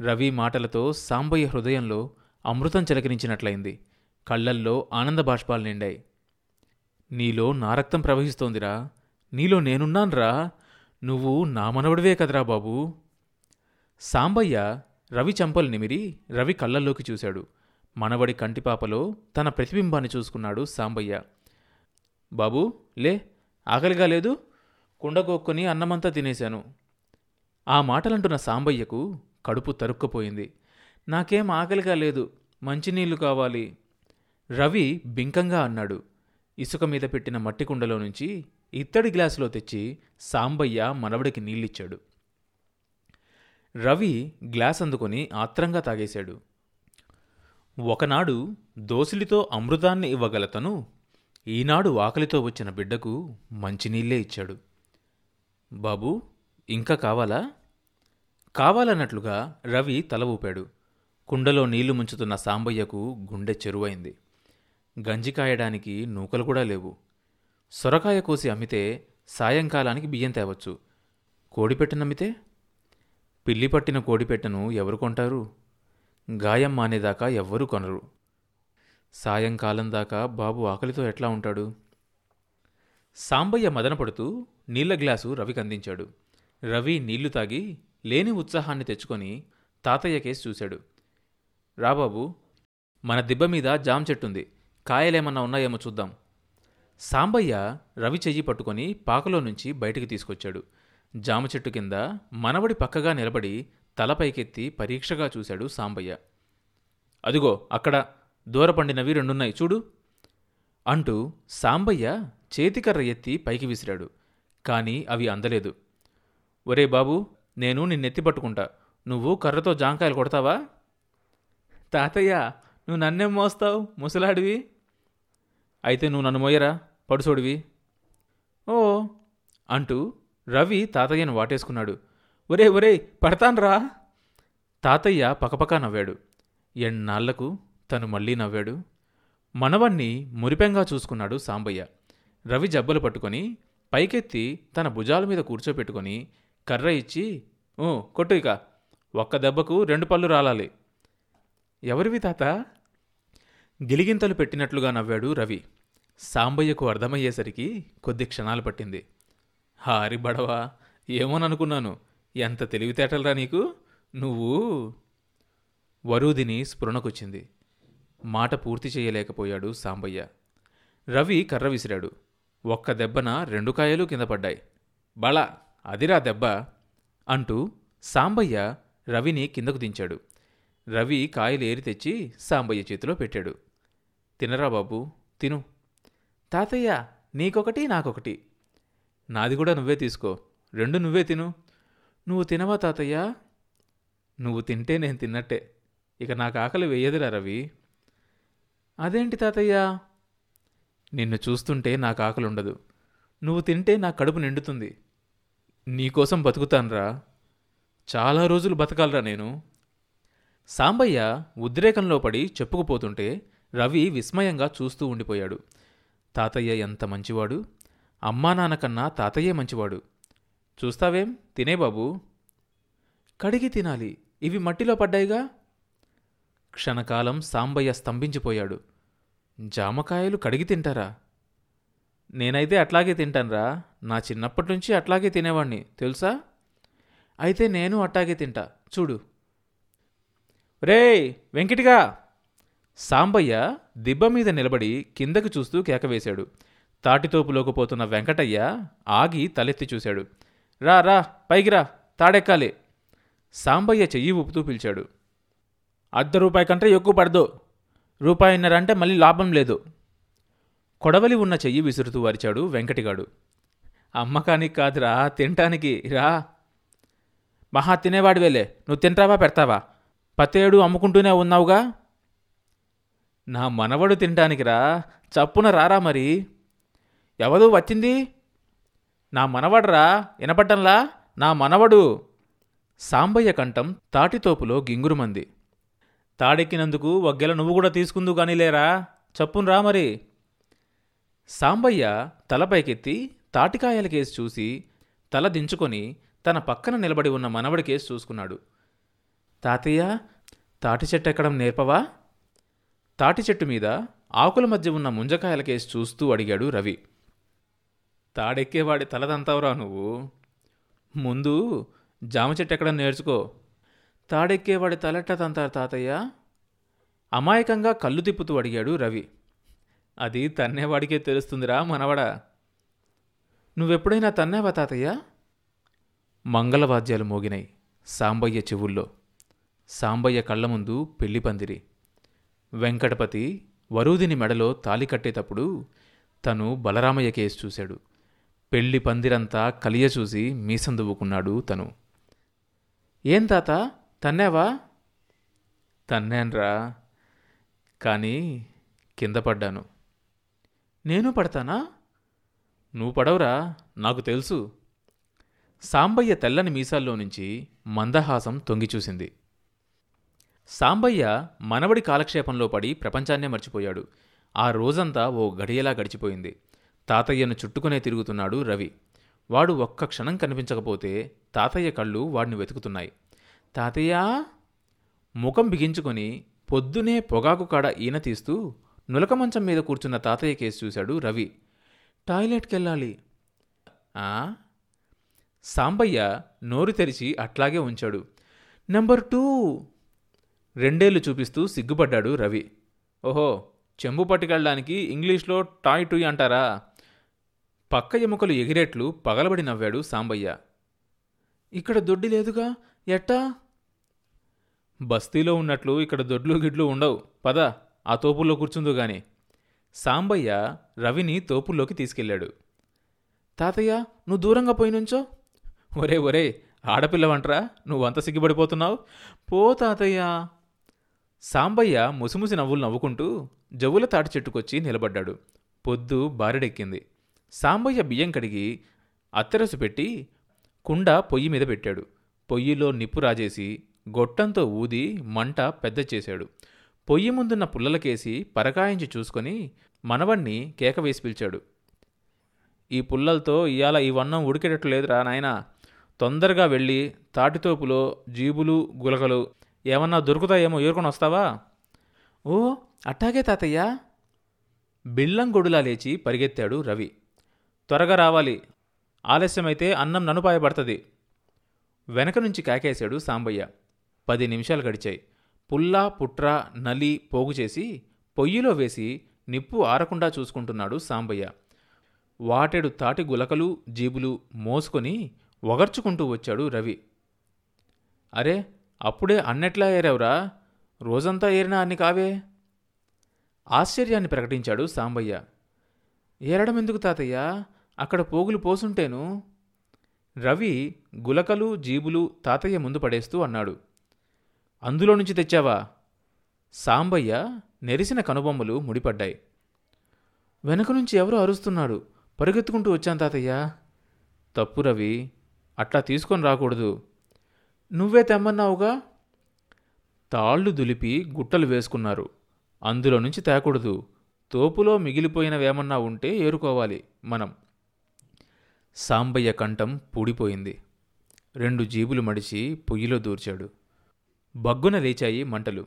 రవి మాటలతో సాంబయ్య హృదయంలో అమృతం చిలకరించినట్లయింది. కళ్ళల్లో ఆనంద బాష్పాలు నిండాయి. నీలో నా రక్తం ప్రవహిస్తోందిరా. నీలో నేనున్నాన్రా. నువ్వు నా మనవడివే కదరా బాబూ. సాంబయ్య రవి చెంపలు నిమిరి రవి కళ్ళల్లోకి చూశాడు. మనవడి కంటిపాపలో తన ప్రతిబింబాన్ని చూసుకున్నాడు సాంబయ్య. బాబూ లే ఆకలిగా లేదు? కుండగొక్కుని అన్నమంతా తినేశాను. ఆ మాటలంటున్న సాంబయ్యకు కడుపు తరుక్కుపోయింది. నాకేం ఆకలిగా లేదు మంచినీళ్ళు కావాలి. రవి బింకంగా అన్నాడు. ఇసుక మీద పెట్టిన మట్టి కుండలో నుంచి ఇత్తడి గ్లాసులో తెచ్చి సాంబయ్య మనవడికి నీళ్ళిచ్చాడు. రవి గ్లాస్ అందుకొని ఆత్రంగా తాగేశాడు. ఒకనాడు దోసిలితో అమృతాన్ని ఇవ్వగల తను ఈనాడు ఆకలితో వచ్చిన బిడ్డకు మంచినీళ్ళే ఇచ్చాడు. బాబూ ఇంకా కావాలా? కావాలన్నట్లుగా రవి తల ఊపాడు. కుండలో నీళ్ళు ముంచుతున్న సాంబయ్యకు గుండె చెరువైంది. గంజి కాయడానికి నూకలు కూడా లేవు. సొరకాయ కోసి అమ్మితే సాయంకాలానికి బియ్యం తేవచ్చు. కోడిపెట్టనమ్మితే పిల్లి పట్టిన కోడిపెట్టను ఎవరు కొంటారు? గాయం మానేదాకా ఎవ్వరూ కొనరు. సాయంకాలం దాకా బాబు ఆకలితో ఎట్లా ఉంటాడు? సాంబయ్య మదనపడుతూ నీళ్ళ గ్లాసు రవికి అందించాడు. రవి నీళ్ళు తాగి లేని ఉత్సాహాన్ని తెచ్చుకొని తాతయ్య కేసు చూశాడు. రాబాబు మన దిబ్బ మీద జామ చెట్టుంది. కాయలేమన్నా ఉన్నాయేమో చూద్దాం. సాంబయ్య రవి చెయ్యి పట్టుకొని పాకలో నుంచి బయటికి తీసుకొచ్చాడు. జామ చెట్టు కింద మనవడి పక్కగా నిలబడి తలపైకెత్తి పరీక్షగా చూశాడు సాంబయ్య. అదిగో అక్కడ దూరపండినవి రెండున్నాయి చూడు. అంటూ సాంబయ్య చేతికర్ర ఎత్తి పైకి విసిరాడు. కానీ అవి అందలేదు. ఒరే బాబు నేను నిన్నెత్తి పట్టుకుంటా. నువ్వు కర్రతో జాంకాయలు కొడతావా? తాతయ్య నువ్వు నన్నేం మోస్తావు? ముసలాడివి? అయితే నువ్వు నన్ను మోయరా పడుసోడివి ఓ అంటూ రవి తాతయ్యను వాటేసుకున్నాడు. ఒరే ఒరే పడతాన్రా. తాతయ్య పకపకా నవ్వాడు. ఎన్నాళ్ళకు తను మళ్ళీ నవ్వాడు. మనవణ్ణి మురిపెంగా చూసుకున్నాడు సాంబయ్య. రవి జబ్బలు పట్టుకొని పైకెత్తి తన భుజాల మీద కూర్చోపెట్టుకొని కర్ర ఇచ్చి కొట్టు ఇక. ఒక్క దెబ్బకు రెండు పళ్ళు రాలాలి. ఎవరివి తాత? గిలిగింతలు పెట్టినట్లుగా నవ్వాడు రవి. సాంబయ్యకు అర్థమయ్యేసరికి కొద్ది క్షణాలు పట్టింది. హారి బడవా ఏమోననుకున్నాను. ఎంత తెలివితేటలరా నీకు? నువ్వు వరూదిని స్ఫురణకొచ్చింది మాట పూర్తి చేయలేకపోయాడు సాంబయ్య. రవి కర్ర విసిరాడు. ఒక్క దెబ్బన రెండు కాయలు కింద పడ్డాయి. బళ అదిరా దెబ్బ అంటూ సాంబయ్య రవిని కిందకు దించాడు. రవి కాయలు ఏరి తెచ్చి సాంబయ్య చేతిలో పెట్టాడు. తినరా బాబు తిను. తాతయ్య నీకొకటి నాకొకటి. నాది కూడా నువ్వే తీసుకో. రెండు నువ్వే తిను. నువ్వు తినవా తాతయ్య? నువ్వు తింటే నేను తిన్నట్టే. ఇక నాకు ఆకలి వేయదురా రవి. అదేంటి తాతయ్య? నిన్ను చూస్తుంటే నాకు ఆకలి ఉండదు నువ్వు తింటే నా కడుపు నిండుతుంది. నీకోసం బతుకుతాన్రా. చాలా రోజులు బతకాలరా నేను. సాంబయ్య ఉద్రేకంలో పడి చెప్పుకుపోతుంటే రవి విస్మయంగా చూస్తూ ఉండిపోయాడు. తాతయ్య ఎంత మంచివాడు. అమ్మా నాన్నకన్నా తాతయ్యే మంచివాడు. చూస్తావేం? తినే బాబు. కడిగి తినాలి. ఇవి మట్టిలో పడ్డాయిగా? క్షణకాలం సాంబయ్య స్తంభించిపోయాడు. జామకాయలు కడిగి తింటారా? నేనైతే అట్లాగే తింటానురా. నా చిన్నప్పటి నుంచి అట్లాగే తినేవాణ్ణి. తెలుసా? అయితే నేను అట్టాగే తింటా. చూడు. రే వెంకటిగా సాంబయ్య దిబ్బ మీద నిలబడి కిందకి చూస్తూ కేకవేశాడు తాటితోపులోకి పోతున్న వెంకటయ్య ఆగి తలెత్తి చూశాడు. రా రా పైకి రా తాడెక్కాలి. సాంబయ్య చెయ్యి ఊపుతూ పిలిచాడు. అర్ధ రూపాయి కంటే ఎక్కువ పడదు. రూపాయిన్నరంటే మళ్ళీ లాభం లేదు. కొడవలి ఉన్న చెయ్యి విసురుతూ అరిచాడు వెంకటిగాడు. అమ్మకానికి కాదురా తినటానికి రా. మహా తినేవాడివేలే నువ్వు తింటావా పెడతావా? పతేడు అమ్ముకుంటూనే ఉన్నావుగా? నా మనవడు తినటానికి రా చప్పున రారా మరి? ఎవరు వచ్చింది? నా మనవడరా వినపడ్డంలా? నా మనవడు. సాంబయ్య కంఠం తాటితోపులో గింగురుమంది. తాడెక్కినందుకు వగ్గెల నువ్వు కూడా తీసుకుందు కానీ లేరా చప్పును రా మరి. సాంబయ్య తలపైకెత్తి తాటికాయల కేసు చూసి తల దించుకొని తన పక్కన నిలబడి ఉన్న మనవడి కేసు చూసుకున్నాడు. తాతయ్య తాటి చెట్టు ఎక్కడం నేర్పవా? తాటి చెట్టు మీద ఆకుల మధ్య ఉన్న ముంజకాయల కేసు చూస్తూ అడిగాడు రవి. తాడెక్కేవాడి తలదంతావురా నువ్వు. ముందు జామ చెట్టు ఎక్కడం నేర్చుకో. తాడెక్కేవాడి తలెట్ట తంతారు తాతయ్య. అమాయకంగా కళ్ళు తిప్పుతూ అడిగాడు రవి. అది తన్నేవాడికే తెలుస్తుందిరా మనవడా. నువ్వెప్పుడైనా తన్నావా తాతయ్య? మంగళవాద్యాలు మోగినాయి సాంబయ్య చెవుల్లో. సాంబయ్య కళ్ళ ముందు పెళ్ళి పందిరి. వెంకటపతి వరూదిని మెడలో తాలి కట్టేటప్పుడు తను బలరామయ్య కేసు చూశాడు. పెళ్ళి పందిరంతా కలియ చూసి మీసం దువ్వుకున్నాడు తను. ఏం తాత? తన్నావా? తన్నాన్రా. కానీ కింద పడ్డాను. నేను పడతానా? నువ్వు పడవరా నాకు తెలుసు. సాంబయ్య తెల్లని మీసాల్లో నుంచి మందహాసం తొంగిచూసింది సాంబయ్య మనవడి కాలక్షేపంలో పడి ప్రపంచాన్నే మర్చిపోయాడు. ఆ రోజంతా ఓ గడియలా గడిచిపోయింది. తాతయ్యను చుట్టుకునే తిరుగుతున్నాడు రవి. వాడు ఒక్క క్షణం కనిపించకపోతే తాతయ్య కళ్ళు వాడిని వెతుకుతున్నాయి. తాతయ్య! ముఖం బిగించుకొని పొద్దునే పొగాకు కాడ ఈన తీస్తూ నులక మంచం మీద కూర్చున్న తాతయ్య కేసు చూశాడు రవి. టాయిలెట్కెళ్ళాలి. ఆ? సాంబయ్య నోరు తెరిచి అట్లాగే ఉంచాడు. Number two. రెండేళ్ళు చూపిస్తూ సిగ్గుపడ్డాడు రవి. ఓహో చెంబు పట్టుకెళ్ళడానికి ఇంగ్లీష్లో టాయ్ టూయ్ అంటారా? పక్క ఎముకలు ఎగిరేట్లు పగలబడి నవ్వాడు సాంబయ్య. ఇక్కడ దొడ్డి లేదుగా? ఎట్టా? బస్తీలో ఉన్నట్లు ఇక్కడ దొడ్లు గిడ్లు ఉండవు. పదా. ఆ తోపుల్లో కూర్చుందో గాని. సాంబయ్య రవిని తోపుల్లోకి తీసుకెళ్ళాడు. తాతయ్య నువ్వు దూరంగా పోయి నుంచో. ఒరే ఒరే ఆడపిల్లవంట్రా నువ్వంత సిగ్గుపడిపోతున్నావు. పో తాతయ్య. సాంబయ్య ముసిముసి నవ్వులు నవ్వుకుంటూ జవుల తాటి చెట్టుకొచ్చి నిలబడ్డాడు. పొద్దు బారెడెక్కింది. సాంబయ్య బియ్యం కడిగి అత్తరసు పెట్టి కుండ పొయ్యి మీద పెట్టాడు. పొయ్యిలో నిప్పు రాజేసి గొట్టంతో ఊది మంట పెద్ద చేశాడు పొయ్యి ముందున్న పుల్లలకేసి పరకాయించి చూసుకొని మనవణ్ణి కేక వేసి పిలిచాడు. ఈ పుల్లలతో ఇవాళ ఈ వన్నం ఉడికేటట్లు లేదురా నాయనా. తొందరగా వెళ్ళి తాటితోపులో జీబులు గులకలు ఏమన్నా దొరుకుతాయేమో ఏరుకొని వస్తావా? ఓ అట్టాగే తాతయ్య. బిళ్ళంగొడులా లేచి పరిగెత్తాడు రవి. త్వరగా రావాలి. ఆలస్యమైతే అన్నం ననుపాయబడుతుంది. వెనక నుంచి కాకేశాడు సాంబయ్య. పది నిమిషాలు గడిచాయి. పుల్లా పుట్రా నలి పోగు చేసి పొయ్యిలో వేసి నిప్పు ఆరకుండా చూసుకుంటున్నాడు సాంబయ్య. వాటెడు తాటి గులకలు జీబులు మోసుకొని ఒగర్చుకుంటూ వచ్చాడు రవి. అరే అప్పుడే అన్నెట్లా ఏరావురా? రోజంతా ఏరినా అన్ని కావే? ఆశ్చర్యాన్ని ప్రకటించాడు సాంబయ్య. ఏరడం ఎందుకు తాతయ్య? అక్కడ పోగులు పోసుంటేను? రవి గులకలు జీబులు తాతయ్య ముందు పడేస్తూ అన్నాడు. అందులో నుంచి తెచ్చావా? సాంబయ్య నెరిసిన కనుబొమ్మలు ముడిపడ్డాయి. వెనక నుంచి ఎవరో అరుస్తున్నాడు. పరుగెత్తుకుంటూ వచ్చాను తాతయ్య. తప్పు రవి అట్లా తీసుకొని రాకూడదు. నువ్వే తెమ్మన్నావుగా? తాళ్ళు దులిపి గుట్టలు వేసుకున్నారు. అందులో నుంచి తేకూడదు. తోపులో మిగిలిపోయినవేమన్నా ఉంటే ఏరుకోవాలి మనం. సాంబయ్య కంఠం పూడిపోయింది. రెండు జీబులు మడిచి పొయ్యిలో దూర్చాడు. బగ్గున లేచాయి మంటలు.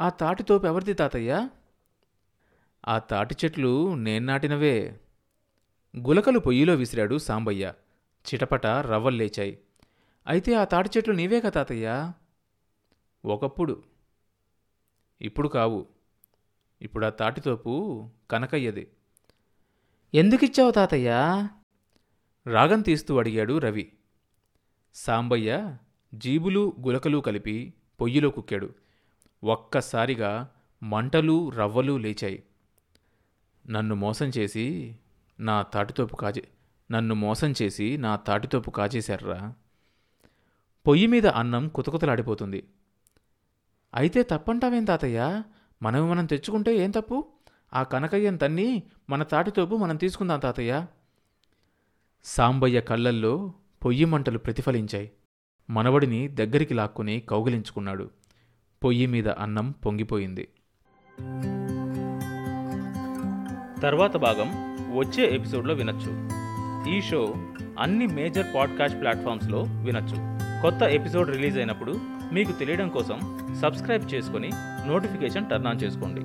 ఆ తాటితోపు ఎవరిది తాతయ్య? ఆ తాటి చెట్లు నేను నాటినవే. గులకలు పొయ్యిలో విసిరాడు సాంబయ్య. చిటపట రవ్వలు లేచాయి. అయితే ఆ తాటి చెట్లు నీవే కదా తాతయ్య? ఒకప్పుడు. ఇప్పుడు కావు. ఇప్పుడు ఆ తాటితోపు కనకయ్యది. ఎందుకిచ్చావు తాతయ్య? రాగం తీస్తూ అడిగాడు రవి. సాంబయ్య జీబులు గులకలు కలిపి పొయ్యిలో కుక్కాడు. ఒక్కసారిగా మంటలు రవ్వలు లేచాయి. నన్ను మోసం చేసి నా తాటితోపు కాజే నన్ను మోసం చేసి నా తాటితోపు కాజేశారా పొయ్యి మీద అన్నం కుతకుతలాడిపోతుంది. అయితే తప్పంటావేం తాతయ్య? మనవి మనం తెచ్చుకుంటే ఏం తప్పు? ఆ కనకయ్యం తన్ని మన తాటితోపు మనం తీసుకుందాం తాతయ్య. సాంబయ్య కళ్ళల్లో పొయ్యి మంటలు ప్రతిఫలించాయి. మనవడిని దగ్గరికి లాక్కుని కౌగిలించుకున్నాడు. పొయ్యి మీద అన్నం పొంగిపోయింది. తర్వాత భాగం వచ్చే ఎపిసోడ్లో వినొచ్చు. ఈ షో అన్ని మేజర్ పాడ్కాస్ట్ ప్లాట్ఫామ్స్లో వినొచ్చు. కొత్త ఎపిసోడ్ రిలీజ్ అయినప్పుడు మీకు తెలియడం కోసం సబ్స్క్రైబ్ చేసుకొని నోటిఫికేషన్ టర్న్ ఆన్ చేసుకోండి.